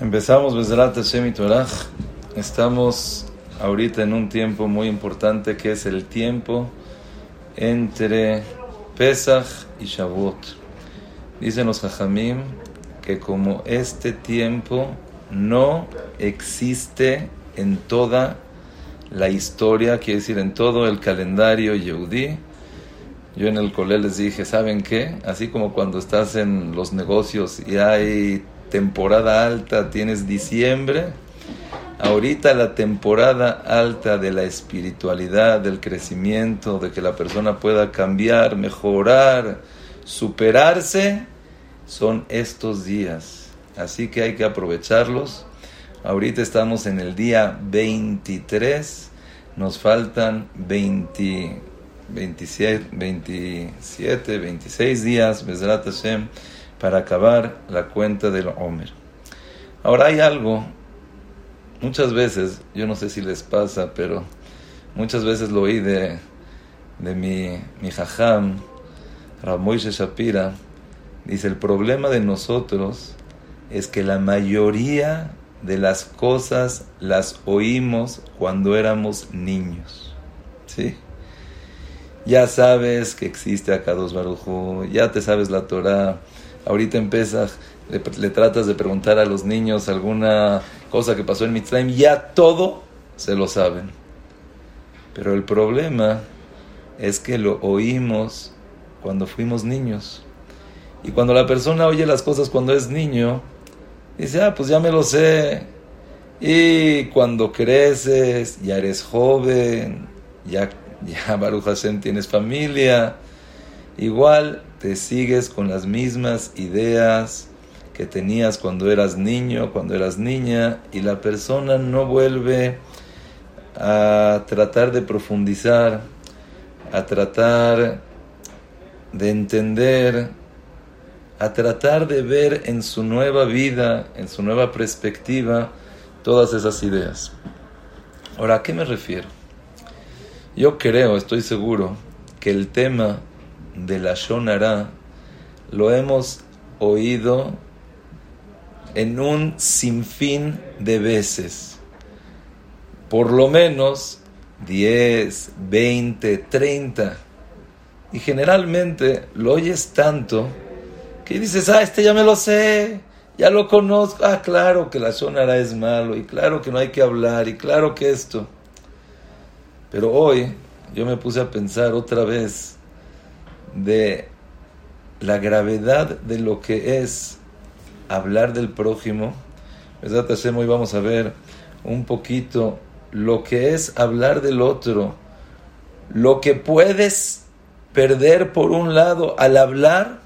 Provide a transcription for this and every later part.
Empezamos Bezrat Hashem y Estamos ahorita en un tiempo muy importante que es el tiempo entre Pesach y Shavuot. Dicen los Jajamim que como este tiempo no existe en toda la historia, quiere decir en todo el calendario Yehudi, yo en el cole les dije, ¿saben qué? Así como cuando estás en los negocios y hay temporada alta tienes diciembre, ahorita la temporada alta de la espiritualidad, del crecimiento, de que la persona pueda cambiar, mejorar, superarse, son estos días. Así que hay que aprovecharlos. Ahorita estamos en el día 23, nos faltan 20, 27, 27 26 días, para acabar la cuenta del Homer. Ahora hay algo, muchas veces, yo no sé si les pasa, pero muchas veces lo oí de, de mi, mi jajam, Ramoishe Shapira, dice, el problema de nosotros es que la mayoría de las cosas las oímos cuando éramos niños. ¿Sí? Ya sabes que existe Akados Barujo, ya te sabes la Torah, ahorita empiezas, le, le, tratas de preguntar a los niños alguna cosa que pasó en Mitzrayim, ya todo se lo saben. Pero el problema es que lo oímos cuando fuimos niños. Y cuando la persona oye las cosas cuando es niño, dice, ah, pues ya me lo sé. Y cuando creces, ya eres joven, ya, ya Baruch Hashem tienes familia, igual te sigues con las mismas ideas que tenías cuando eras niño, cuando eras niña, y la persona no vuelve a tratar de profundizar, a tratar de entender, a tratar de ver en su nueva vida, en su nueva perspectiva, todas esas ideas. Ahora, ¿a qué me refiero? Yo creo, estoy seguro, que el tema de la Shonara lo hemos oído en un sinfín de veces. Por lo menos 10, 20, 30. Y generalmente lo oyes tanto que dices, ah, este ya me lo sé, ya lo conozco. Ah, claro que la Shonara es malo, y claro que no hay que hablar, y claro que esto. Pero hoy yo me puse a pensar otra vez de la gravedad de lo que es hablar del prójimo. Hoy vamos a ver un poquito lo que es hablar del otro, lo que puedes perder por un lado al hablar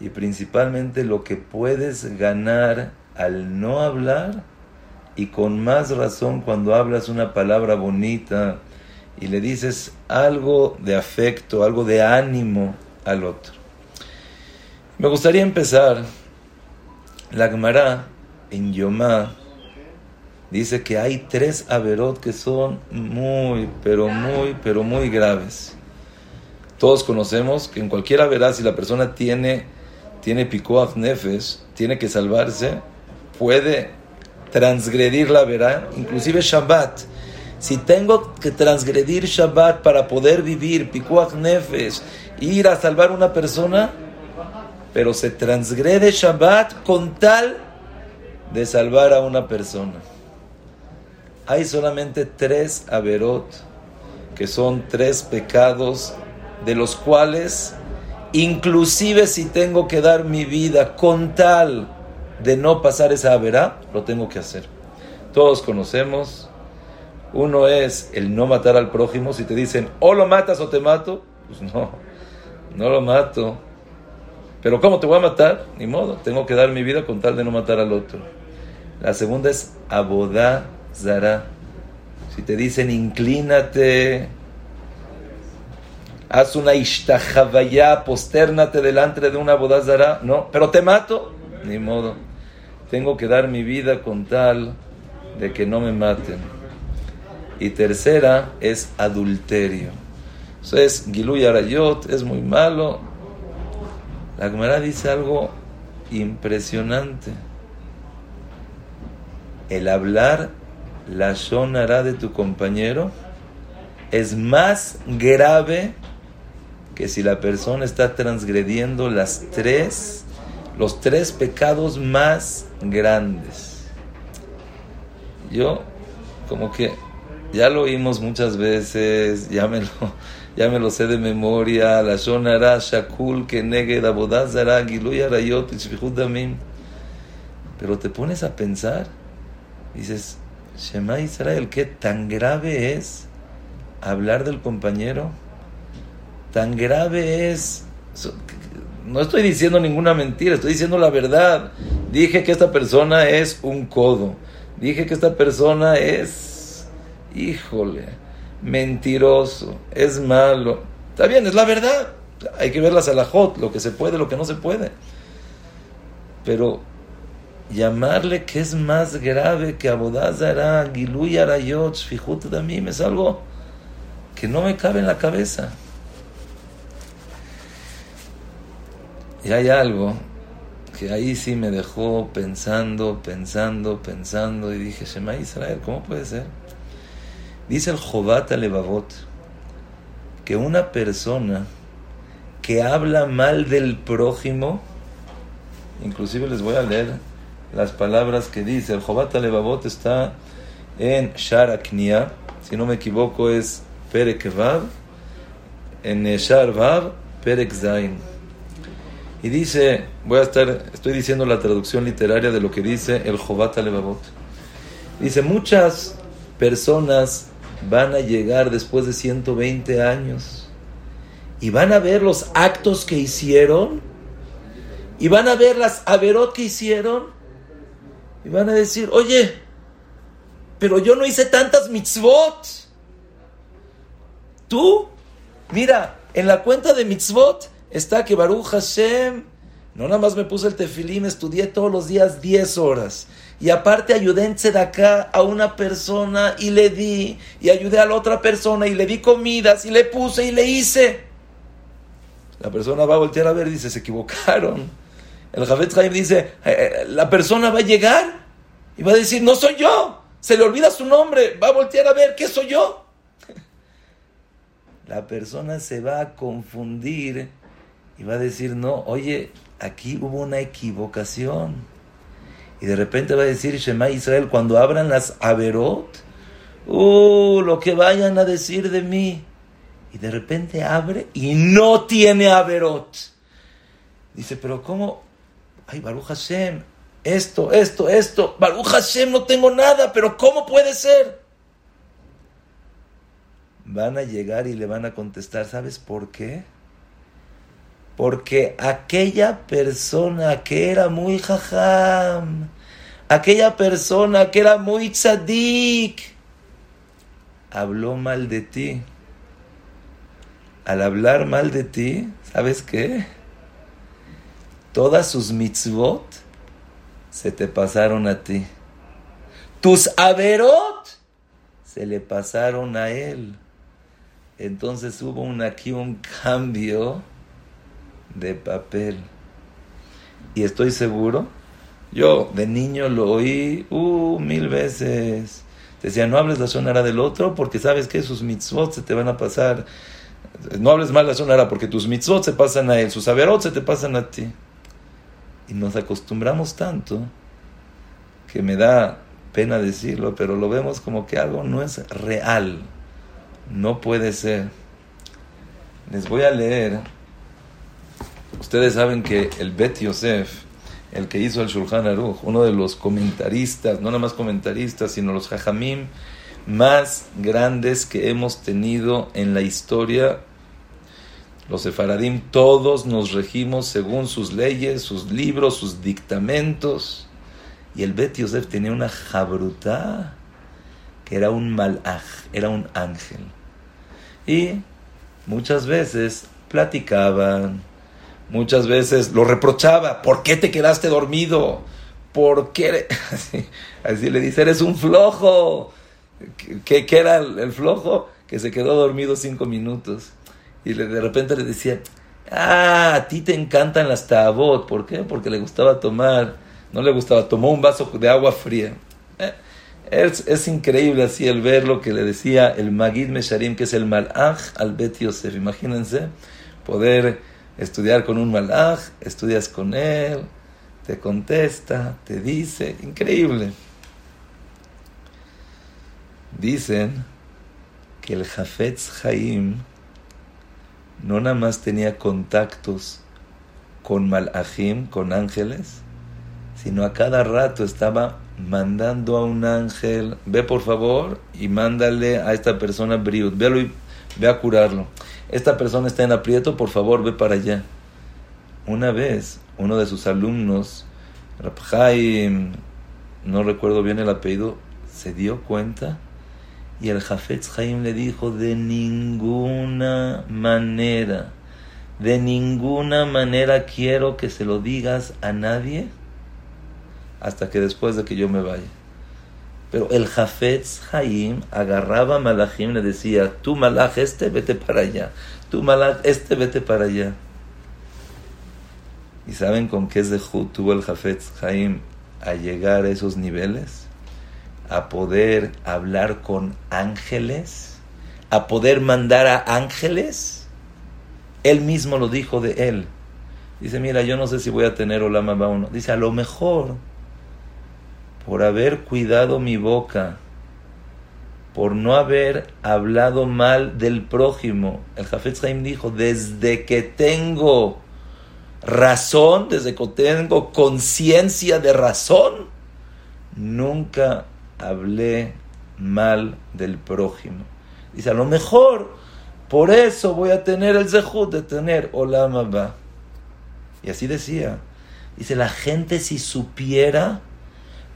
y principalmente lo que puedes ganar al no hablar y con más razón cuando hablas una palabra bonita, y le dices algo de afecto, algo de ánimo al otro. Me gustaría empezar, la Gemara en Yomá dice que hay tres averot que son muy, pero muy, pero muy graves. Todos conocemos que en cualquier averá, si la persona tiene, tiene nefes, tiene que salvarse, puede transgredir la verá, inclusive Shabbat si tengo que transgredir Shabbat para poder vivir Pikuach Nefesh, ir a salvar una persona, pero se transgrede Shabbat con tal de salvar a una persona. Hay solamente tres Averot, que son tres pecados, de los cuales, inclusive si tengo que dar mi vida con tal de no pasar esa Averá, lo tengo que hacer. Todos conocemos uno es el no matar al prójimo. Si te dicen, o lo matas o te mato, pues no, no lo mato. Pero ¿cómo te voy a matar? Ni modo, tengo que dar mi vida con tal de no matar al otro. La segunda es abodá zara. Si te dicen, inclínate, haz una ishtahavaya, postérnate delante de una abodá zara. No, pero te mato. Ni modo. Tengo que dar mi vida con tal de que no me maten. Y tercera es adulterio. Entonces, Giluy Arayot es muy malo. La Gemara dice algo impresionante. el hablar la shonara de tu compañero es más grave que si la persona está transgrediendo las tres, los tres pecados más grandes. Yo, como que ya lo oímos muchas veces, ya me lo, ya me lo sé de memoria, la shonara shakul. Pero te pones a pensar, dices, Shema Israel, ¿qué tan grave es hablar del compañero? Tan grave es. No estoy diciendo ninguna mentira, estoy diciendo la verdad. Dije que esta persona es un codo. Dije que esta persona es. Híjole, mentiroso, es malo. Está bien, es la verdad. Hay que ver la salahot, lo que se puede, lo que no se puede. Pero llamarle que es más grave que Abodazara, Giluy Arayot, Fijut Damim, es algo que no me cabe en la cabeza. Y hay algo que ahí sí me dejó pensando, pensando, pensando, y dije, Shema Israel, ¿cómo puede ser? Dice el Jobat Alevavot que una persona que habla mal del prójimo, inclusive les voy a leer las palabras que dice. El Jobat Alevavot está en Sharaknia, si no me equivoco es Perek Vav, en Shar Vav. Y dice, voy a estar, estoy diciendo la traducción literaria de lo que dice el Jobat Alevavot. Dice, muchas personas van a llegar después de 120 años y van a ver los actos que hicieron y van a ver las averot que hicieron y van a decir, oye, pero yo no hice tantas mitzvot. Tú, mira, en la cuenta de mitzvot está que Baruch Hashem, no nada más me puse el tefilín, estudié todos los días 10 horas. Y aparte ayudé en acá a una persona y le di, y ayudé a la otra persona y le di comidas y le puse y le hice. La persona va a voltear a ver y dice, se equivocaron el Javet Haim dice, eh, eh, la persona va a llegar y va a decir, no soy yo. Se le olvida su nombre, va a voltear a ver, ¿qué soy yo? La persona se va a confundir y va a decir, no, oye, aquí hubo una equivocación. Y de repente va a decir Shema Israel, cuando abran las Averot, uh, lo que vayan a decir de mí. Y de repente abre y no tiene Averot. Dice, pero ¿cómo? ay, Baruch Hashem, esto, esto, esto, Baruch Hashem, no tengo nada, pero ¿cómo puede ser? Van a llegar y le van a contestar, ¿sabes por qué? Porque aquella persona que era muy jajam, aquella persona que era muy tzadik, habló mal de ti. Al hablar mal de ti, ¿sabes qué? todas sus mitzvot se te pasaron a ti. Tus averot se le pasaron a él. Entonces hubo un, aquí un cambio de papel. Y estoy seguro, yo de niño lo oí uh, mil veces. Decía, no hables la sonara del otro porque sabes que sus mitzvot se te van a pasar. No hables mal la sonara porque tus mitzvot se pasan a él, sus averot se te pasan a ti. Y nos acostumbramos tanto que me da pena decirlo, pero lo vemos como que algo no es real. No puede ser. Les voy a leer. Ustedes saben que el Bet Yosef, el que hizo el Shulchan Aruch, uno de los comentaristas, no nada más comentaristas, sino los hajamim más grandes que hemos tenido en la historia los sefaradim todos nos regimos según sus leyes, sus libros, sus dictamentos. Y el Bet Yosef tenía una jabrutá que era un malaj, era un ángel. Y muchas veces platicaban, muchas veces lo reprochaba. ¿Por qué te quedaste dormido? ¿Por qué? Así, le dice, eres un flojo. ¿Qué, qué era el, flojo? Que se quedó dormido cinco minutos. Y de repente le decía, ah, a ti te encantan las tabot. ¿Por qué? Porque le gustaba tomar, no le gustaba, tomó un vaso de agua fría. Eh, es, increíble así el ver lo que le decía el Magid Mesharim, que es el Malach al Bet Yosef. Imagínense poder estudiar con un Malach, estudias con él, te contesta, te dice, increíble. Dicen que el Jafetz Haim no nada más tenía contactos con malachim, con ángeles, sino a cada rato estaba mandando a un ángel, ve por favor y mándale a esta persona briut, véalo y ve a curarlo. Esta persona está en aprieto, por favor, ve para allá. Una vez, uno de sus alumnos, Rabhaim, no recuerdo bien el apellido, se dio cuenta y el Jafetz Haim le dijo, de ninguna manera, de ninguna manera quiero que se lo digas a nadie hasta que después de que yo me vaya. Pero el Jafetz Haim agarraba a Malachim y le decía, tú Malach este, vete para allá. Tú Malach este, vete para allá. ¿Y saben con qué Zehut tuvo el Jafetz Haim a llegar a esos niveles? a poder hablar con ángeles, a poder mandar a ángeles. Él mismo lo dijo de él. Dice, mira, yo no sé si voy a tener Olama o no. Dice, a lo mejor, por haber cuidado mi boca, por no haber hablado mal del prójimo, el Jafet Haim dijo, desde que tengo razón, desde que tengo conciencia de razón, nunca hablé mal del prójimo. Dice, a lo mejor por eso voy a tener el zehut de tener Olam. Y así decía. Dice, la gente si supiera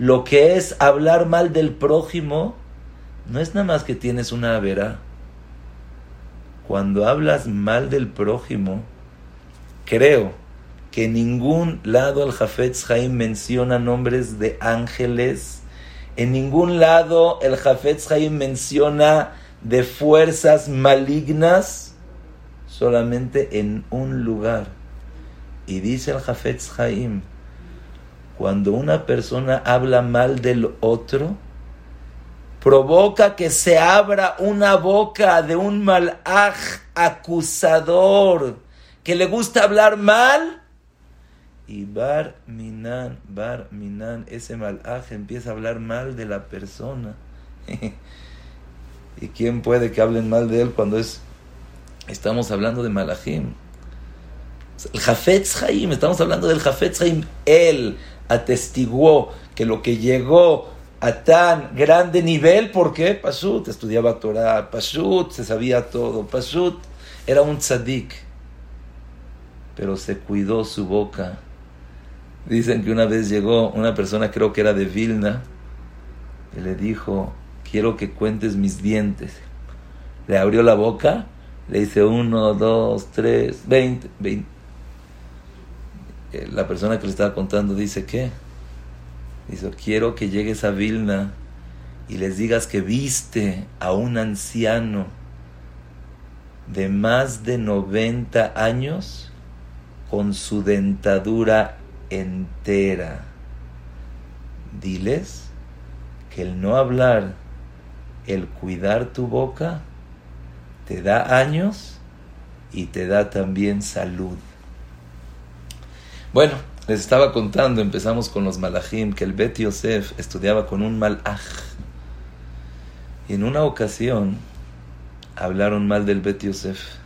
lo que es hablar mal del prójimo, no es nada más que tienes una vera. Cuando hablas mal del prójimo, creo que en ningún lado el Jafetz Haim menciona nombres de ángeles en ningún lado el Jafetz Haim menciona de fuerzas malignas, solamente en un lugar. Y dice el Jafetz Haim, cuando una persona habla mal del otro, provoca que se abra una boca de un malaj acusador que le gusta hablar mal y Bar Minan, Bar Minan, ese malaj empieza a hablar mal de la persona. ¿Y quién puede que hablen mal de él cuando es estamos hablando de malajim? El Jafetz Haim, estamos hablando del Jafetz Haim. Él atestiguó que lo que llegó a tan grande nivel, ¿por qué? Pashut estudiaba Torah, Pashut se sabía todo, Pashut era un tzadik, pero se cuidó su boca Dicen que una vez llegó una persona, creo que era de Vilna, y le dijo, quiero que cuentes mis dientes. Le abrió la boca, le dice uno, dos, tres, veinte, veinte. Eh, la persona que le estaba contando dice, ¿qué? Dice, quiero que llegues a Vilna y les digas que viste a un anciano de más de 90 años con su dentadura entera. Diles que el no hablar, el cuidar tu boca, te da años y te da también salud. Bueno, les estaba contando, empezamos con los malachim, que el Bet Yosef estudiaba con un malach. Y en una ocasión hablaron mal del Bet Yosef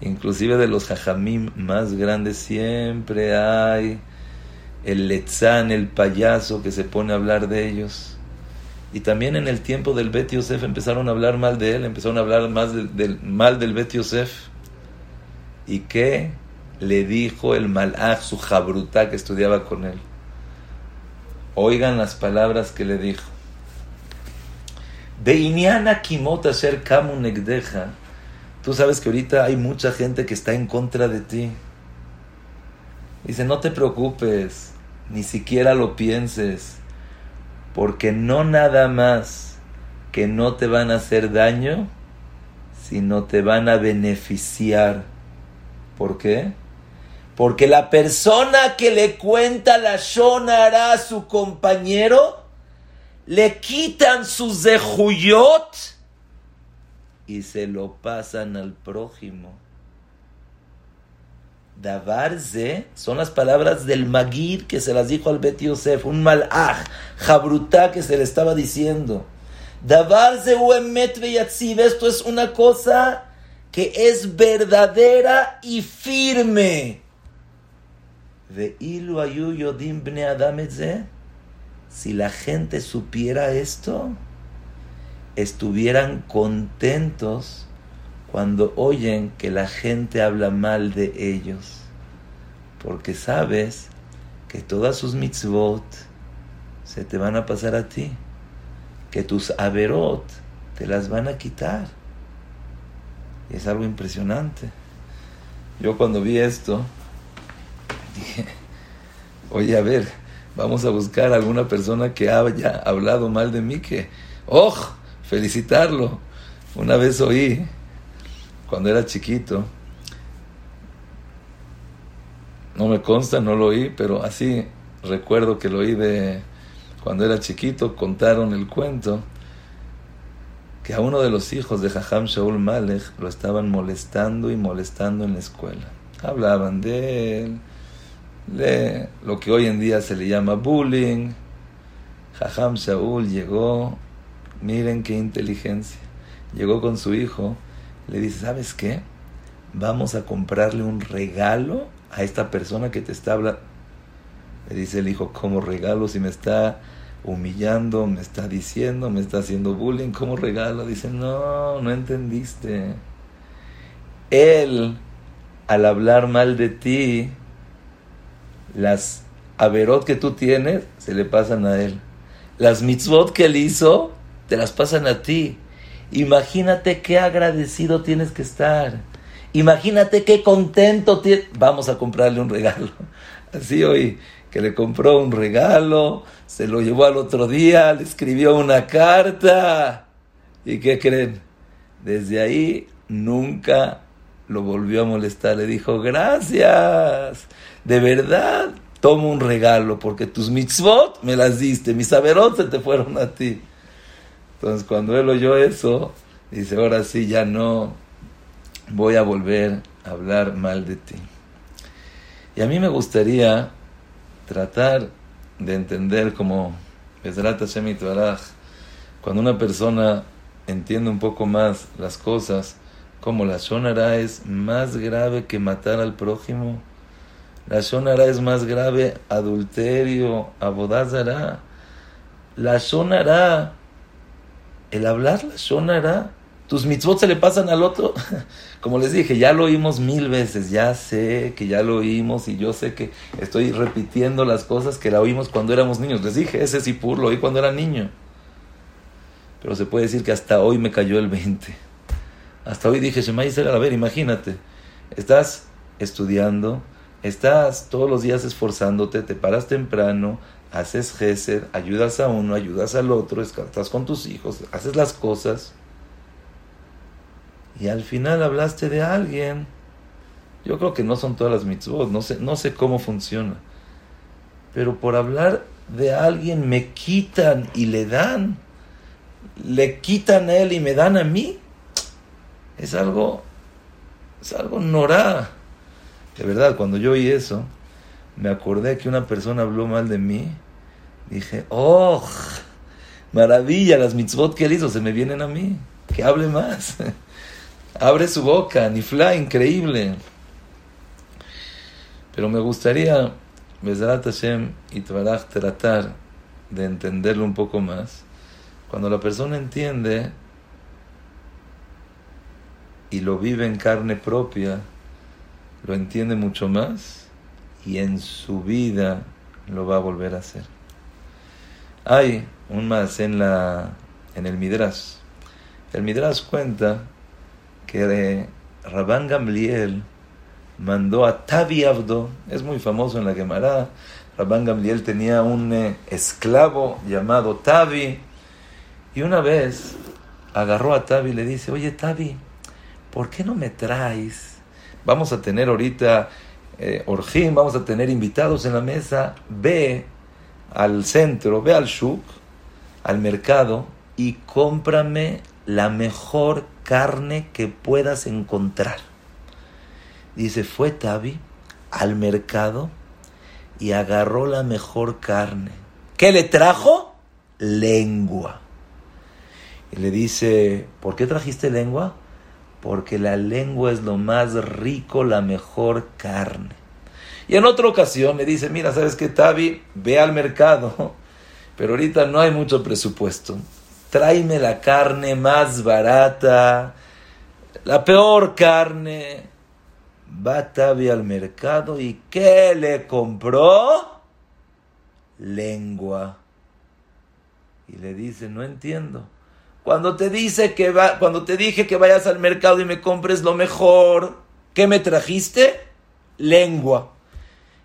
inclusive de los jajamim más grandes, siempre hay el letzán, el payaso que se pone a hablar de ellos. Y también en el tiempo del Bet Yosef empezaron a hablar mal de él, empezaron a hablar más del, mal del Bet Yosef. ¿Y qué le dijo el malach, su jabrutá que estudiaba con él? Oigan las palabras que le dijo. De Iniana Kimota ser Kamu Negdeja Tú sabes que ahorita hay mucha gente que está en contra de ti. Dice, no te preocupes, ni siquiera lo pienses, porque no nada más que no te van a hacer daño, sino te van a beneficiar. ¿Por qué? Porque la persona que le cuenta la shonara a su compañero, le quitan su zehuyot y se lo pasan al prójimo. Davarze son las palabras del Magid que se las dijo al Bet Yosef, un malaj, jabrutá que se le estaba diciendo. Davarze uemet esto es una cosa que es verdadera y firme. Si la gente supiera esto, estuvieran contentos cuando oyen que la gente habla mal de ellos, porque sabes que todas sus mitzvot se te van a pasar a ti, que tus averot te las van a quitar. Y es algo impresionante. Yo cuando vi esto, dije, oye, a ver, vamos a buscar a alguna persona que haya hablado mal de mí, que, ¡oh! Felicitarlo. Una vez oí cuando era chiquito, no me consta, no lo oí, pero así recuerdo que lo oí de cuando era chiquito, contaron el cuento que a uno de los hijos de Jajam Shaul Malek lo estaban molestando y molestando en la escuela. Hablaban de él, de lo que hoy en día se le llama bullying. Jajam Shaul llegó, miren qué inteligencia, llegó con su hijo le dice, ¿sabes qué? Vamos a comprarle un regalo a esta persona que te está hablando. Le dice el hijo, ¿cómo regalo si me está humillando, me está diciendo, me está haciendo bullying? ¿Cómo regalo? Dice, no, no entendiste. Él, al hablar mal de ti, las averot que tú tienes se le pasan a él. Las mitzvot que él hizo, te las pasan a ti. Imagínate qué agradecido tienes que estar. Imagínate qué contento tienes. Vamos a comprarle un regalo. Así hoy, que le compró un regalo, se lo llevó al otro día, le escribió una carta. ¿Y qué creen? Desde ahí nunca lo volvió a molestar. Le dijo, gracias. De verdad, tomo un regalo porque tus mitzvot me las diste, mis saberot se te fueron a ti. Entonces cuando él oyó eso, dice, ahora sí, ya no voy a volver a hablar mal de ti. Y a mí me gustaría tratar de entender como cuando una persona entiende un poco más las cosas, como la shonara es más grave que matar al prójimo, la shonara es más grave adulterio, abodazara, la shonara el hablar la shonara, tus mitzvot se le pasan al otro. Como les dije, ya lo oímos mil veces, ya sé que ya lo oímos y yo sé que estoy repitiendo las cosas que la oímos cuando éramos niños. Les dije, ese Sipur lo oí cuando era niño. Pero se puede decir que hasta hoy me cayó el 20. Hasta hoy dije, Shema a ver, imagínate, estás estudiando, estás todos los días esforzándote, te paras temprano, haces gesed, ayudas a uno, ayudas al otro, estás con tus hijos, haces las cosas y al final hablaste de alguien. Yo creo que no son todas las mitzvot, no sé, no sé cómo funciona. Pero por hablar de alguien me quitan y le dan. Le quitan a él y me dan a mí. Es algo, es algo norá. De verdad, cuando yo oí eso, me acordé que una persona habló mal de mí. Dije, ¡oh! Maravilla, las mitzvot que él hizo se me vienen a mí. Que hable más. Abre su boca, nifla, increíble. Pero me gustaría, Bezarat Hashem y tratar de entenderlo un poco más. Cuando la persona entiende y lo vive en carne propia, lo entiende mucho más y en su vida lo va a volver a hacer. Hay un más en, la, en el Midrash. El Midrash cuenta que Rabán Gamliel mandó a Tavi Abdo, es muy famoso en la Gemara. Rabán Gamliel tenía un eh, esclavo llamado Tavi, y una vez agarró a Tavi y le dice: Oye, Tavi, ¿por qué no me traes? Vamos a tener ahorita eh, vamos a tener invitados en la mesa, ve al centro, ve al shuk al mercado y cómprame la mejor carne que puedas encontrar. Dice, fue Tabi al mercado y agarró la mejor carne. ¿Qué le trajo? Lengua. Y le dice, ¿por qué trajiste lengua? Porque la lengua es lo más rico, la mejor carne. Y en otra ocasión le dice, mira, ¿sabes qué, Tabi? Ve al mercado, pero ahorita no hay mucho presupuesto. Tráeme la carne más barata, la peor carne. Va Tabi al mercado y ¿qué le compró? Lengua. Y le dice, no entiendo. Cuando te dice que va, cuando te dije que vayas al mercado y me compres lo mejor, ¿qué me trajiste? Lengua.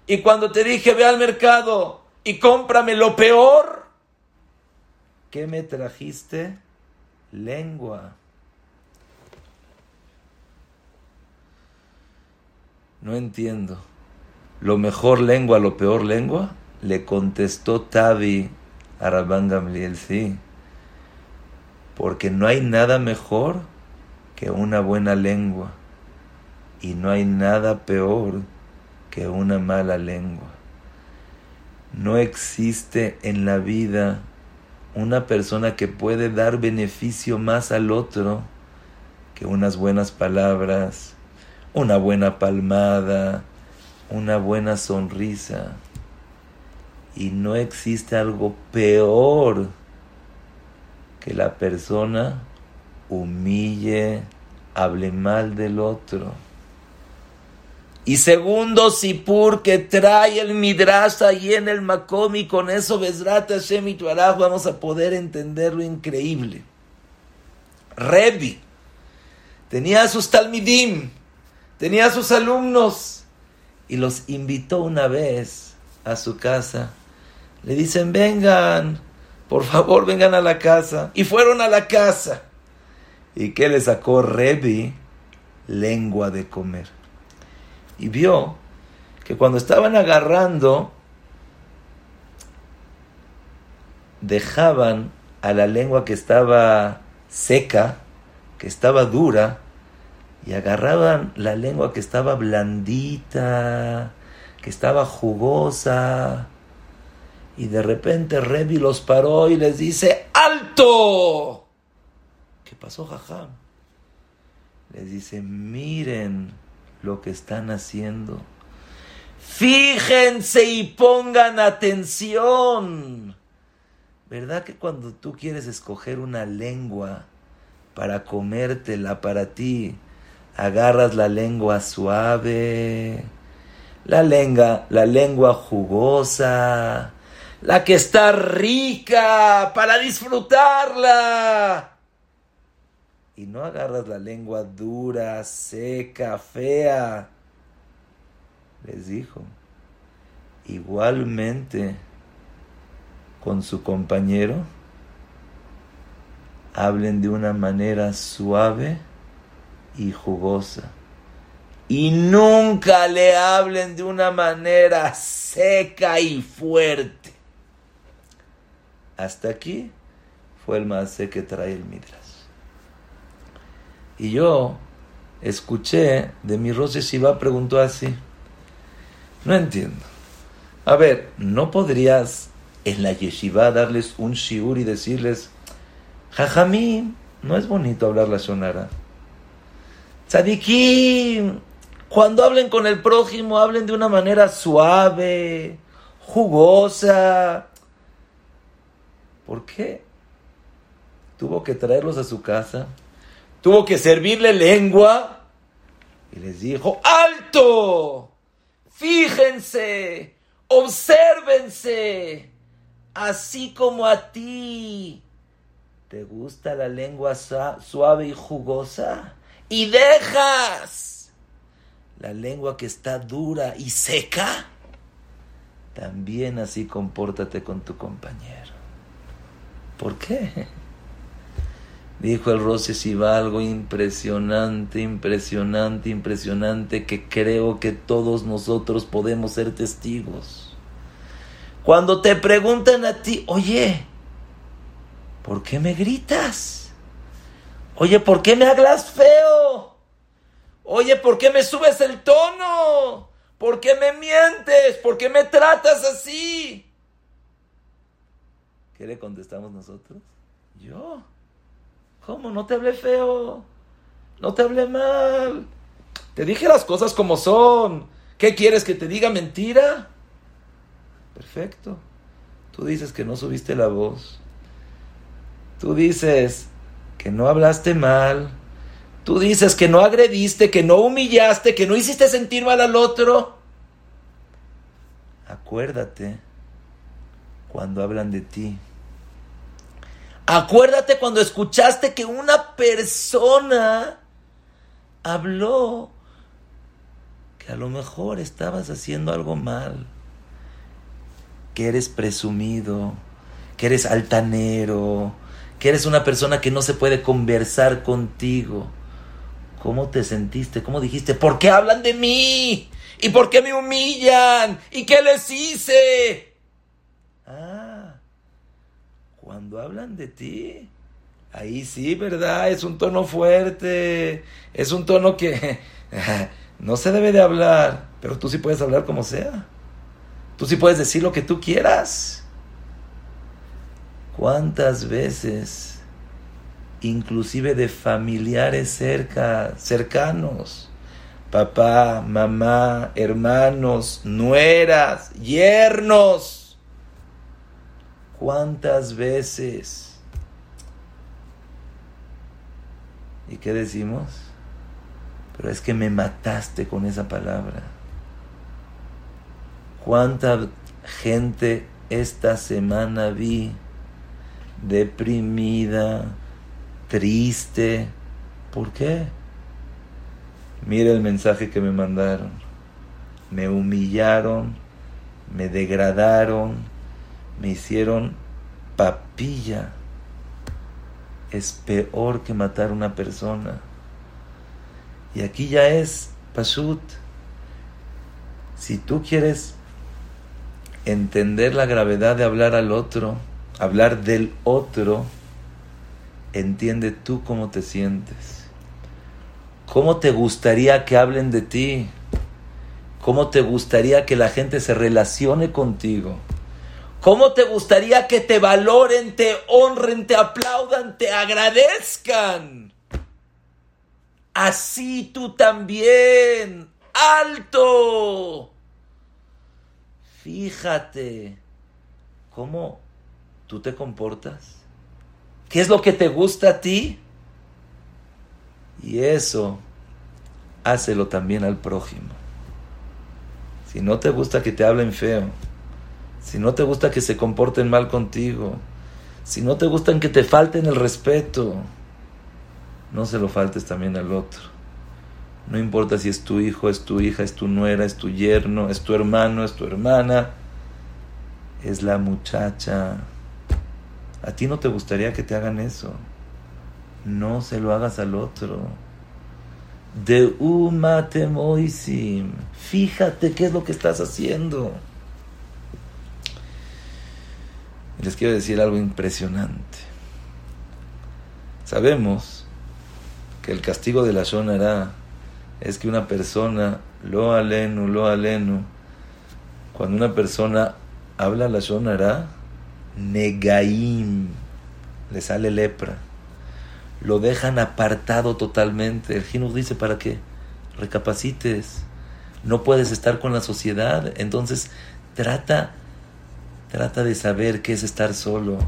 Y cuando te dije ve al mercado y cómprame lo peor, ¿qué me trajiste? Lengua. No entiendo. ¿Lo mejor lengua, lo peor lengua? Le contestó Tavi a Gamliel, sí porque no hay nada mejor que una buena lengua y no hay nada peor que una mala lengua. No existe en la vida una persona que puede dar beneficio más al otro que unas buenas palabras, una buena palmada, una buena sonrisa. Y no existe algo peor que la persona humille, hable mal del otro. Y segundo, Sipur, que trae el Midrash ahí en el Makom y con eso Besrata Hashem y vamos a poder entender lo increíble. Rebi tenía a sus Talmidim, tenía a sus alumnos y los invitó una vez a su casa. Le dicen, vengan, por favor vengan a la casa. Y fueron a la casa. ¿Y qué le sacó Rebi? Lengua de comer. Y vio que cuando estaban agarrando, dejaban a la lengua que estaba seca, que estaba dura, y agarraban la lengua que estaba blandita, que estaba jugosa, y de repente Revi los paró y les dice, ¡alto! ¿Qué pasó, jajam? Les dice, miren lo que están haciendo. Fíjense y pongan atención. ¿Verdad que cuando tú quieres escoger una lengua para comértela para ti, agarras la lengua suave, la lengua, la lengua jugosa, la que está rica para disfrutarla. Y no agarras la lengua dura, seca, fea. Les dijo, igualmente con su compañero, hablen de una manera suave y jugosa. Y nunca le hablen de una manera seca y fuerte. Hasta aquí fue el más que trae el Midras. Y yo escuché de mi Rose Shiva preguntó así. No entiendo. A ver, ¿no podrías en la yeshiva darles un shiur y decirles, jajamín, no es bonito hablar la sonara? Tzadikim, cuando hablen con el prójimo, hablen de una manera suave, jugosa, ¿Por qué? Tuvo que traerlos a su casa, tuvo que servirle lengua y les dijo, alto, fíjense, obsérvense, así como a ti. ¿Te gusta la lengua suave y jugosa? Y dejas la lengua que está dura y seca. También así compórtate con tu compañero. ¿Por qué? Dijo el Rose va algo impresionante, impresionante, impresionante, que creo que todos nosotros podemos ser testigos. Cuando te preguntan a ti, oye, ¿por qué me gritas? Oye, ¿por qué me hablas feo? Oye, ¿por qué me subes el tono? ¿Por qué me mientes? ¿Por qué me tratas así? ¿Qué le contestamos nosotros? Yo. ¿Cómo? No te hablé feo. No te hablé mal. Te dije las cosas como son. ¿Qué quieres que te diga mentira? Perfecto. Tú dices que no subiste la voz. Tú dices que no hablaste mal. Tú dices que no agrediste, que no humillaste, que no hiciste sentir mal al otro. Acuérdate cuando hablan de ti. Acuérdate cuando escuchaste que una persona habló que a lo mejor estabas haciendo algo mal, que eres presumido, que eres altanero, que eres una persona que no se puede conversar contigo. ¿Cómo te sentiste? ¿Cómo dijiste? ¿Por qué hablan de mí? ¿Y por qué me humillan? ¿Y qué les hice? Ah, cuando hablan de ti, ahí sí, ¿verdad? Es un tono fuerte, es un tono que no se debe de hablar, pero tú sí puedes hablar como sea. Tú sí puedes decir lo que tú quieras. ¿Cuántas veces, inclusive de familiares cerca, cercanos, papá, mamá, hermanos, nueras, yernos, cuántas veces? ¿Y qué decimos? Pero es que me mataste con esa palabra. ¿Cuánta gente esta semana vi deprimida, triste? ¿Por qué? Mira el mensaje que me mandaron. Me humillaron, me degradaron, me hicieron papilla. Es peor que matar a una persona. Y aquí ya es Pashut. Si tú quieres entender la gravedad de hablar al otro, hablar del otro, entiende tú cómo te sientes. ¿Cómo te gustaría que hablen de ti? ¿Cómo te gustaría que la gente se relacione contigo? ¿Cómo te gustaría que te valoren, te honren, te aplaudan, te agradezcan? así tú también. ¡Alto! Fíjate cómo tú te comportas. ¿Qué es lo que te gusta a ti? Y eso, hácelo también al prójimo. Si no te gusta que te hablen feo, si no te gusta que se comporten mal contigo, si no te gustan que te falten el respeto, no se lo faltes también al otro. No importa si es tu hijo, es tu hija, es tu nuera, es tu yerno, es tu hermano, es tu hermana, es la muchacha. A ti no te gustaría que te hagan eso. No se lo hagas al otro. De umatemoisim. Fíjate qué es lo que estás haciendo. Les quiero decir algo impresionante. Sabemos que el castigo de la Shonara es que una persona, lo alenu, lo alenu, cuando una persona habla la Shonara, negaim, le sale lepra, lo dejan apartado totalmente. El Jinuj dice para qué recapacites, no puedes estar con la sociedad, entonces trata, trata de saber qué es estar solo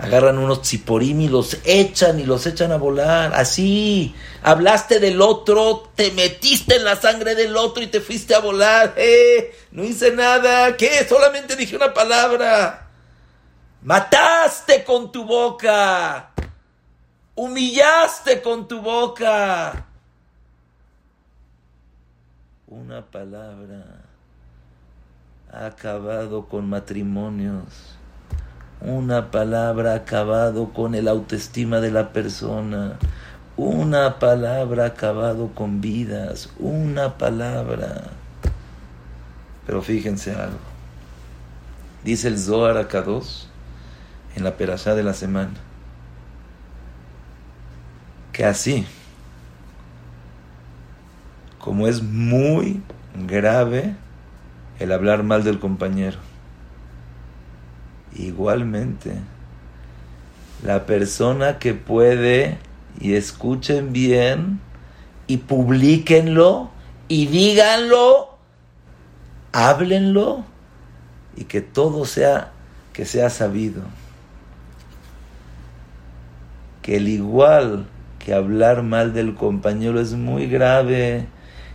agarran unos chiporim y los echan y los echan a volar. Así, hablaste del otro, te metiste en la sangre del otro y te fuiste a volar. ¡Eh! No hice nada. ¿Qué? Solamente dije una palabra. Mataste con tu boca. Humillaste con tu boca. Una palabra acabado con matrimonios una palabra acabado con el autoestima de la persona. Una palabra acabado con vidas. Una palabra. Pero fíjense algo. Dice el Zohar Akados en la perashá de la semana. Que así, como es muy grave el hablar mal del compañero, igualmente, la persona que puede, y escuchen bien, y publiquenlo, y díganlo, háblenlo, y que todo sea, que sea sabido. Que el igual que hablar mal del compañero es muy grave,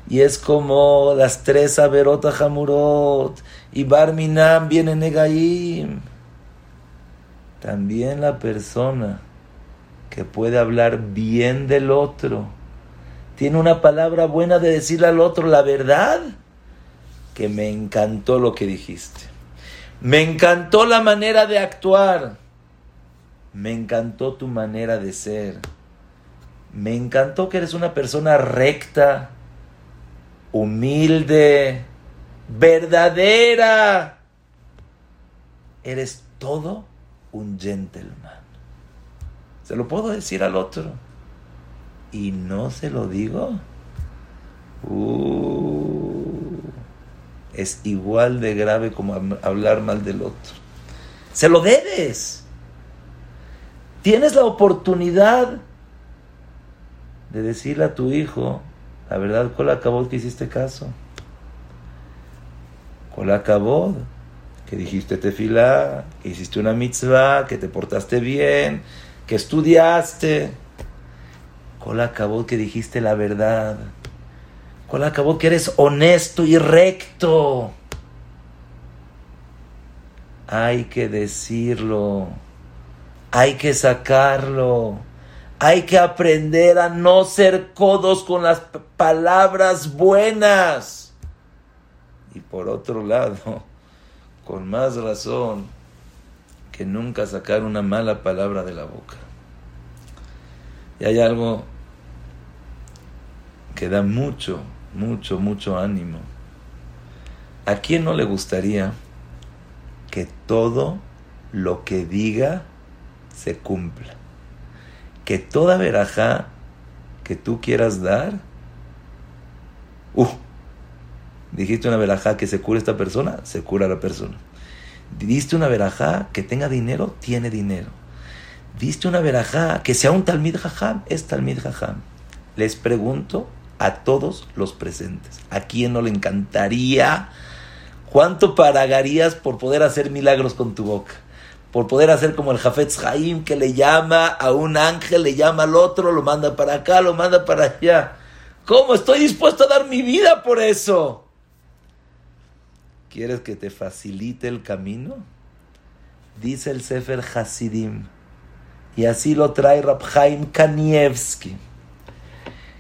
y es como las tres Averot Hamurot, y Barminam viene Negaim también la persona que puede hablar bien del otro, tiene una palabra buena de decirle al otro la verdad, que me encantó lo que dijiste. Me encantó la manera de actuar. Me encantó tu manera de ser. Me encantó que eres una persona recta, humilde, verdadera. Eres todo un gentleman. Se lo puedo decir al otro. Y no se lo digo. Uh, es igual de grave como hablar mal del otro. Se lo debes. Tienes la oportunidad de decirle a tu hijo, la verdad, ¿cuál acabó que hiciste caso? ¿Cuál acabó? que dijiste tefilá, que hiciste una mitzvah, que te portaste bien, que estudiaste. ¿Cuál acabó que dijiste la verdad? ¿Cuál acabó que eres honesto y recto? Hay que decirlo, hay que sacarlo, hay que aprender a no ser codos con las palabras buenas. Y por otro lado, con más razón que nunca sacar una mala palabra de la boca. Y hay algo que da mucho, mucho, mucho ánimo. ¿A quién no le gustaría que todo lo que diga se cumpla? Que toda verajá que tú quieras dar, uh, Dijiste una verajá que se cura esta persona, se cura la persona. Diste una verajá que tenga dinero, tiene dinero. Diste una verajá que sea un talmid jajam, es talmid jajam. Les pregunto a todos los presentes, ¿a quién no le encantaría? ¿Cuánto pagarías por poder hacer milagros con tu boca? Por poder hacer como el Jafetz Haim que le llama a un ángel, le llama al otro, lo manda para acá, lo manda para allá. ¿Cómo? Estoy dispuesto a dar mi vida por eso. ¿Quieres que te facilite el camino? Dice el Sefer Hasidim, y así lo trae Rabhaim Kanievski,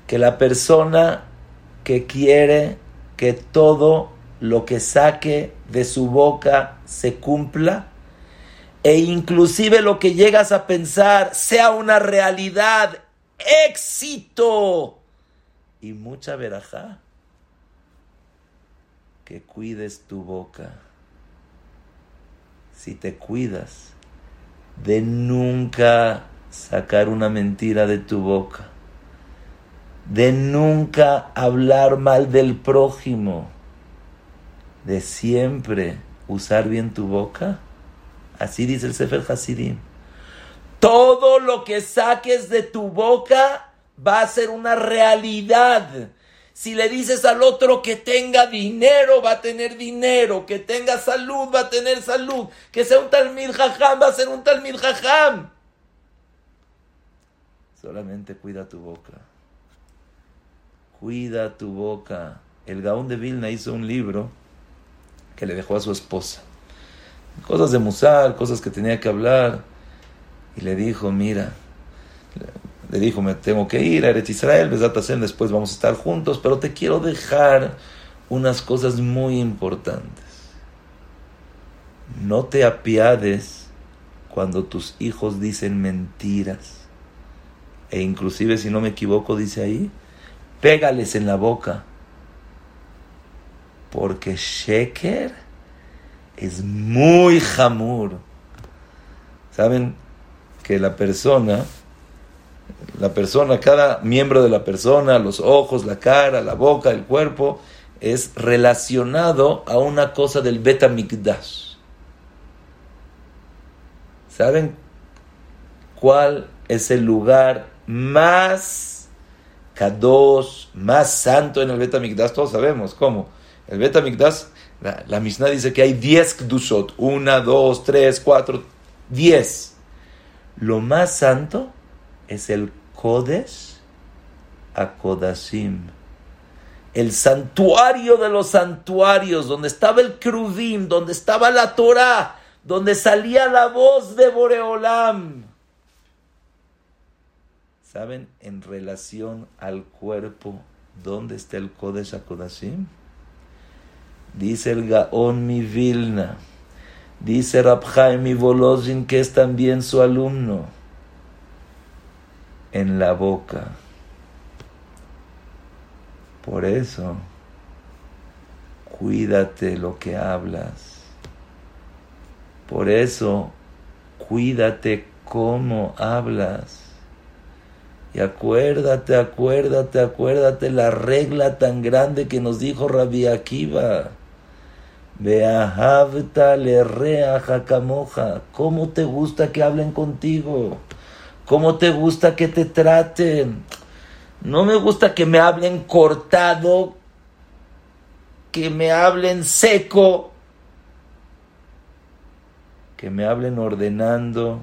que la persona que quiere que todo lo que saque de su boca se cumpla, e inclusive lo que llegas a pensar sea una realidad, éxito y mucha verajá. Que cuides tu boca. Si te cuidas de nunca sacar una mentira de tu boca, de nunca hablar mal del prójimo, de siempre usar bien tu boca, así dice el Sefer Hasidim. Todo lo que saques de tu boca va a ser una realidad si le dices al otro que tenga dinero, va a tener dinero. Que tenga salud, va a tener salud. Que sea un talmid jajam, va a ser un talmid jajam. Solamente cuida tu boca. Cuida tu boca. El Gaón de Vilna hizo un libro que le dejó a su esposa. Cosas de musar, cosas que tenía que hablar. Y le dijo, mira, le dijo, me tengo que ir a Eretz Israel, después vamos a estar juntos, pero te quiero dejar unas cosas muy importantes. No te apiades cuando tus hijos dicen mentiras. E inclusive, si no me equivoco, dice ahí, pégales en la boca. Porque Sheker es muy jamur. Saben que la persona, la persona, cada miembro de la persona, los ojos, la cara, la boca, el cuerpo, es relacionado a una cosa del Betamikdash. ¿Saben cuál es el lugar más kadosh, más santo en el Betamikdash? Todos sabemos cómo. El Betamikdash, la, la Mishnah dice que hay 10 kdushot. Una, dos, tres, cuatro, diez. Lo más santo es el Kodesh Akodashim el santuario de los santuarios, donde estaba el Kruvim, donde estaba la Torah, donde salía la voz de Boreolam. ¿Saben en relación al cuerpo dónde está el Kodesh HaKodashim? Dice el Gaón mi Vilna, dice Rabjaim mi Volozhin, que es también su alumno, en la boca por eso, cuídate lo que hablas. Por eso, cuídate cómo hablas. Y acuérdate, acuérdate, acuérdate la regla tan grande que nos dijo Rabbi Akiva. Beahavta le rea jacamoja. ¿Cómo te gusta que hablen contigo? ¿Cómo te gusta que te traten? No me gusta que me hablen cortado, que me hablen seco, que me hablen ordenando,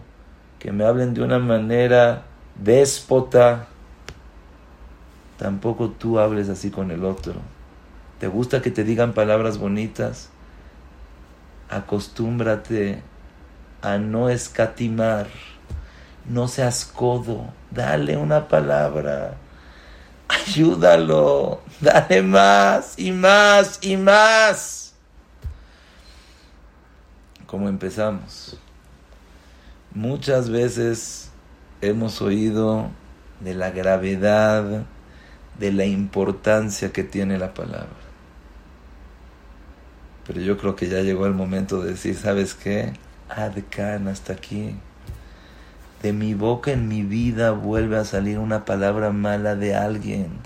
que me hablen de una manera déspota. Tampoco tú hables así con el otro. ¿Te gusta que te digan palabras bonitas? Acostúmbrate a no escatimar. No seas codo. Dale una palabra ayúdalo, dale más y más y más. Como empezamos. Muchas veces hemos oído de la gravedad, de la importancia que tiene la palabra. Pero yo creo que ya llegó el momento de decir, ¿sabes qué? Adkan hasta aquí de mi boca en mi vida vuelve a salir una palabra mala de alguien.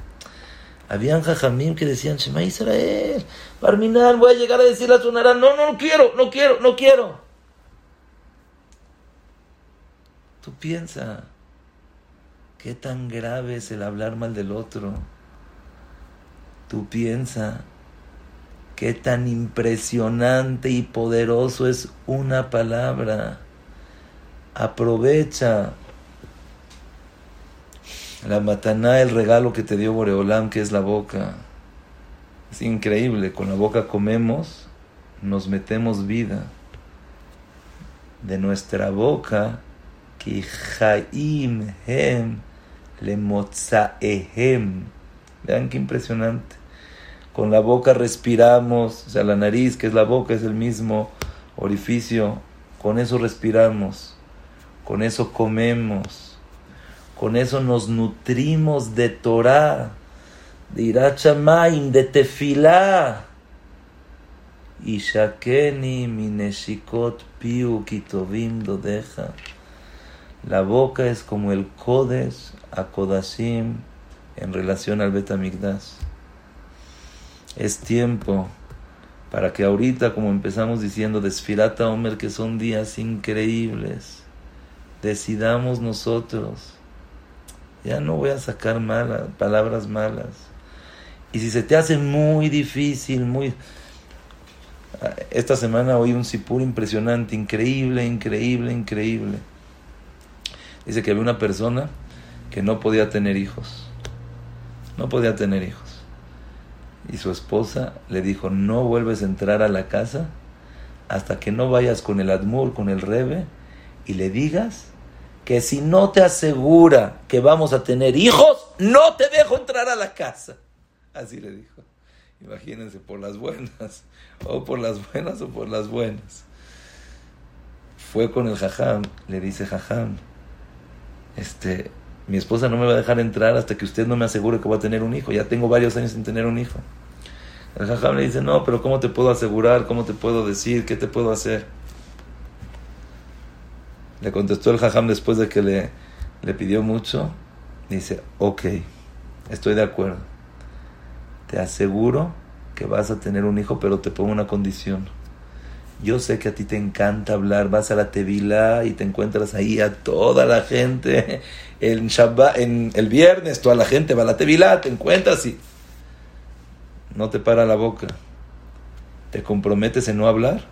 Habían jajamim que decían, Shema Israel, Barminan, voy a llegar a decir la sonará, no, no, no quiero, no quiero, no quiero. Tú piensa, ¿qué tan grave es el hablar mal del otro? Tú piensa, qué tan impresionante y poderoso es una palabra aprovecha la mataná, el regalo que te dio Boreolam, que es la boca. Es increíble, con la boca comemos, nos metemos vida. De nuestra boca, que Jaim Hem le Motzaehem. Vean qué impresionante. Con la boca respiramos, o sea, la nariz, que es la boca, es el mismo orificio. Con eso respiramos con eso comemos, con eso nos nutrimos de Torah, de Irachamaim, de Tefilá. Y Shakeni mineshikot piu kitovim lo deja. La boca es como el Kodesh a en relación al Betamigdash. Es tiempo para que ahorita, como empezamos diciendo, de Sfirata Omer, que son días increíbles, decidamos nosotros. Ya no voy a sacar malas, palabras malas. Y si se te hace muy difícil, muy... Esta semana oí un sipur impresionante, increíble, increíble, increíble. Dice que había una persona que no podía tener hijos. No podía tener hijos. Y su esposa le dijo, no vuelves a entrar a la casa hasta que no vayas con el Admur, con el Rebe, y le digas que si no te asegura que vamos a tener hijos, no te dejo entrar a la casa. Así le dijo. Imagínense, por las buenas, o por las buenas o por las buenas. Fue con el jajam, le dice jajam, este, mi esposa no me va a dejar entrar hasta que usted no me asegure que voy a tener un hijo. Ya tengo varios años sin tener un hijo. El jajam le dice, no, pero ¿cómo te puedo asegurar? ¿Cómo te puedo decir? ¿Qué te puedo hacer? Le contestó el jajam después de que le, le pidió mucho. Dice, ok, estoy de acuerdo. Te aseguro que vas a tener un hijo, pero te pongo una condición. Yo sé que a ti te encanta hablar, vas a la Tevila y te encuentras ahí a toda la gente. En, Shabbat, en el viernes toda la gente va a la Tevila, te encuentras y no te para la boca. ¿Te comprometes en no hablar?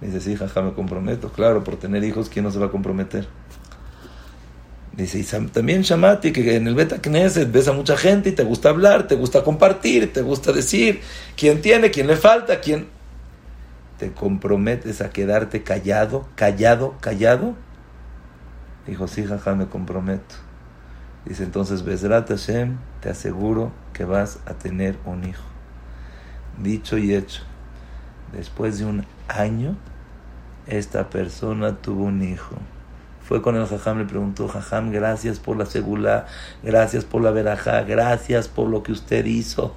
Dice, sí, jaja, me comprometo. Claro, por tener hijos, ¿quién no se va a comprometer? Dice, y también Shamati, que en el Beta Knesset ves a mucha gente y te gusta hablar, te gusta compartir, te gusta decir quién tiene, quién le falta, quién te comprometes a quedarte callado, callado, callado. Dijo, sí, jaja, me comprometo. Dice entonces, Besrat Hashem, te aseguro que vas a tener un hijo. Dicho y hecho, después de un año, esta persona tuvo un hijo. Fue con el jajam, le preguntó, jajam, gracias por la segula, gracias por la verajá, gracias por lo que usted hizo.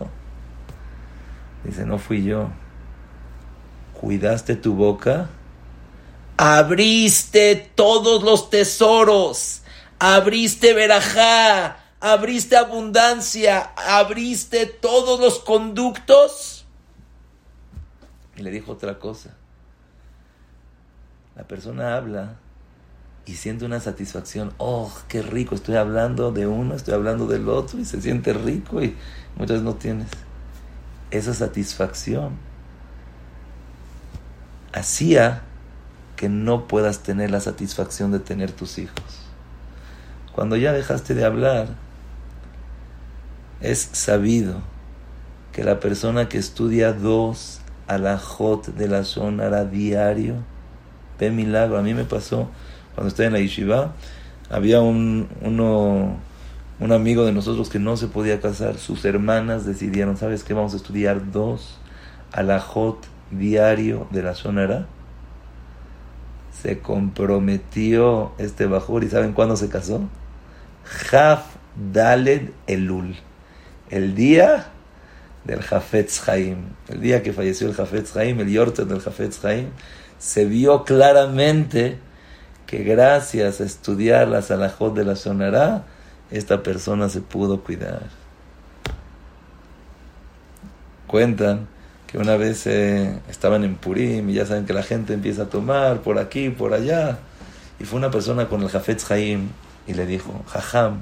Dice, no fui yo, cuidaste tu boca, abriste todos los tesoros, abriste verajá, abriste abundancia, abriste todos los conductos. Y le dijo otra cosa. La persona habla y siente una satisfacción. Oh, qué rico, estoy hablando de uno, estoy hablando del otro y se siente rico y muchas no tienes esa satisfacción hacía que no puedas tener la satisfacción de tener tus hijos. Cuando ya dejaste de hablar, es sabido que la persona que estudia dos alajot de la zona diario, ve milagro. A mí me pasó cuando estaba en la yeshiva, había un, uno, un amigo de nosotros que no se podía casar. Sus hermanas decidieron, ¿sabes qué? Vamos a estudiar dos alajot diario de la sonera, se comprometió este Bajur y ¿saben cuándo se casó? Jaf Daled Elul, el día del Jafetz Haim, el día que falleció el Jafetz Haim, el Yortet del Jafetz Haim, se vio claramente que gracias a estudiar la Salahot de la Sonará, esta persona se pudo cuidar. Cuentan que una vez eh, estaban en Purim y ya saben que la gente empieza a tomar por aquí, por allá. Y fue una persona con el Jafetz Haim y le dijo, Jajam,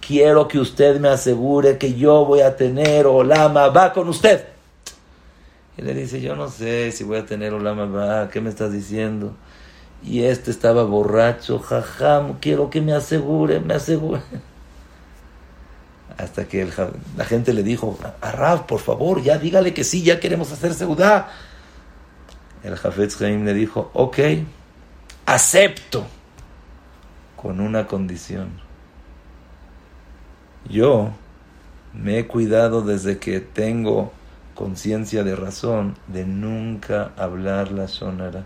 quiero que usted me asegure que yo voy a tener Olama va con usted. Y le dice, yo no sé si voy a tener Olama va, ¿qué me estás diciendo? Y este estaba borracho, Jajam, quiero que me asegure, me asegure. Hasta que la gente le dijo, a por favor, ya dígale que sí, ya queremos hacer seudá. El Jafetz Haim le dijo, ok, acepto, con una condición. Yo me he cuidado desde que tengo conciencia de razón de nunca hablar la sonara.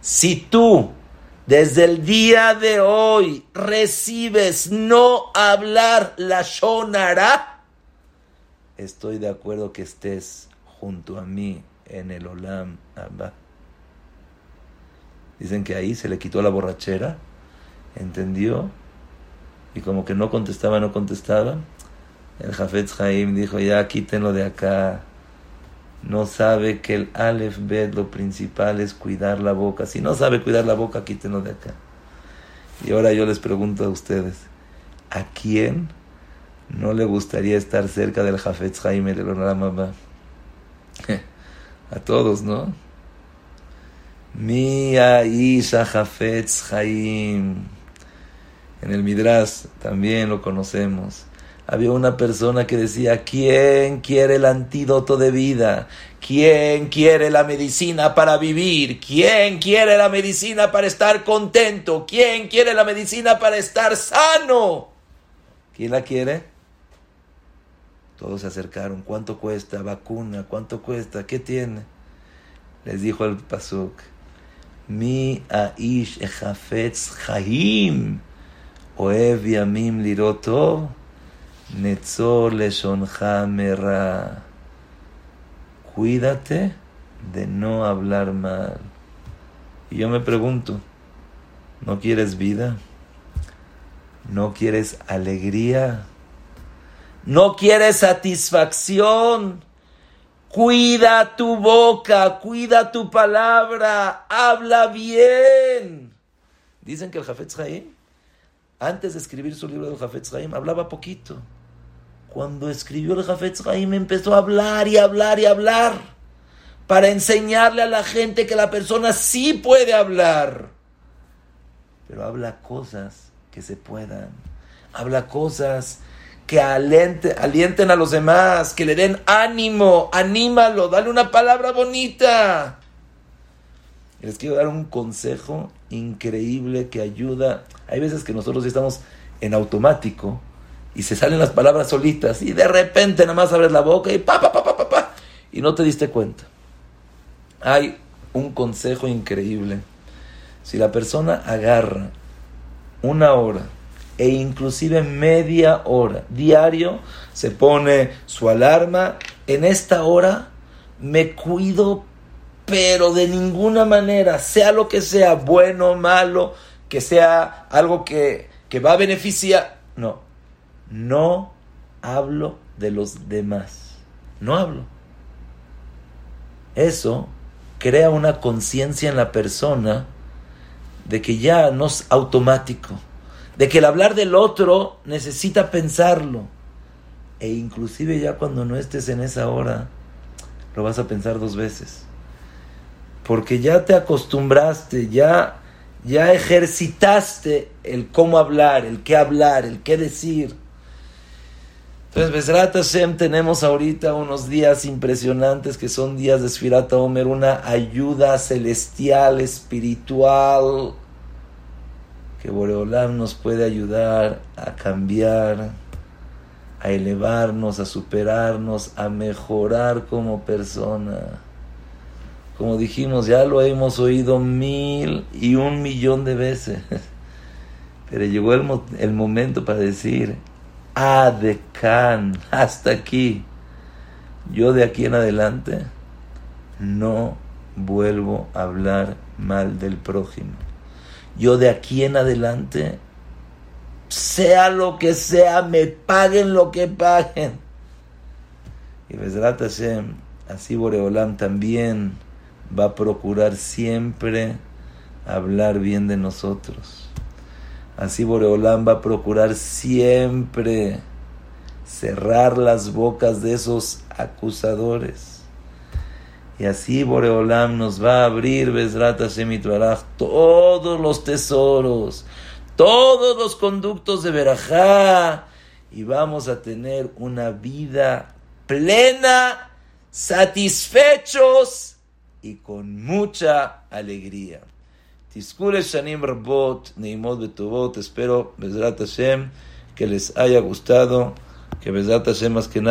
Si tú desde el día de hoy recibes no hablar la shonara, estoy de acuerdo que estés junto a mí en el Olam Abba. Dicen que ahí se le quitó la borrachera, entendió, y como que no contestaba, no contestaba. El Jafetz Haim dijo, ya quítenlo de acá, no sabe que el Aleph Bet lo principal es cuidar la boca. Si no sabe cuidar la boca, quítenlo de acá. Y ahora yo les pregunto a ustedes, ¿a quién no le gustaría estar cerca del Jafetz Jaime del Oramaba? a todos, ¿no? Mia Isha Jafetz Jaim. En el Midrash también lo conocemos había una persona que decía, ¿quién quiere el antídoto de vida? ¿Quién quiere la medicina para vivir? ¿Quién quiere la medicina para estar contento? ¿Quién quiere la medicina para estar sano? ¿Quién la quiere? Todos se acercaron. ¿Cuánto cuesta? Vacuna. ¿Cuánto cuesta? ¿Qué tiene? Les dijo el pasuk. Mi aish echafetz chaim. Oev yamim liroto. Netzor. Cuídate de no hablar mal. Y yo me pregunto, ¿No quieres vida? ¿No quieres alegría? ¿No quieres satisfacción? Cuida tu boca, cuida tu palabra, habla bien. Dicen que el Jafetz Haim, antes de escribir su libro del Jafetz Haim, hablaba poquito. Cuando escribió el Jafetz Haim empezó a hablar y hablar y hablar para enseñarle a la gente que la persona sí puede hablar. Pero habla cosas que se puedan. Habla cosas que alienten, a los demás, que le den ánimo, anímalo, dale una palabra bonita. Les quiero dar un consejo increíble que ayuda. Hay veces que nosotros estamos en automático y se salen las palabras solitas y de repente nada más abres la boca y pa, pa, pa, pa, pa, pa y no te diste cuenta. Hay un consejo increíble. Si la persona agarra una hora e inclusive media hora diario se pone su alarma. En esta hora me cuido, pero de ninguna manera, sea lo que sea, bueno malo, que sea algo que, que va a beneficiar. No, no hablo de los demás. No hablo. Eso crea una conciencia en la persona de que ya no es automático de que el hablar del otro necesita pensarlo. E inclusive ya cuando no estés en esa hora, lo vas a pensar dos veces. Porque ya te acostumbraste, ya, ya ejercitaste el cómo hablar, el qué hablar, el qué decir. Entonces, Besrat Hashem, tenemos ahorita unos días impresionantes que son días de Sfirata Omer, una ayuda celestial, espiritual, que Boreolam nos puede ayudar a cambiar, a elevarnos, a superarnos, a mejorar como persona. Como dijimos, ya lo hemos oído mil y un millón de veces. Pero llegó el, el momento para decir, Adecan, hasta aquí. Yo de aquí en adelante no vuelvo a hablar mal del prójimo yo de aquí en adelante, sea lo que sea, me paguen lo que paguen. Y Besrat así Boreolam también va a procurar siempre hablar bien de nosotros. Así Boreolam va a procurar siempre cerrar las bocas de esos acusadores. Y así Boreolam nos va a abrir, Besrat Hashem todos los tesoros, todos los conductos de Berajá, y vamos a tener una vida plena, satisfechos y con mucha alegría. Tiskule Shanim Rabot, Neimot Betobot, espero, Besrat Hashem, que les haya gustado, que Besrat Hashem más que nada.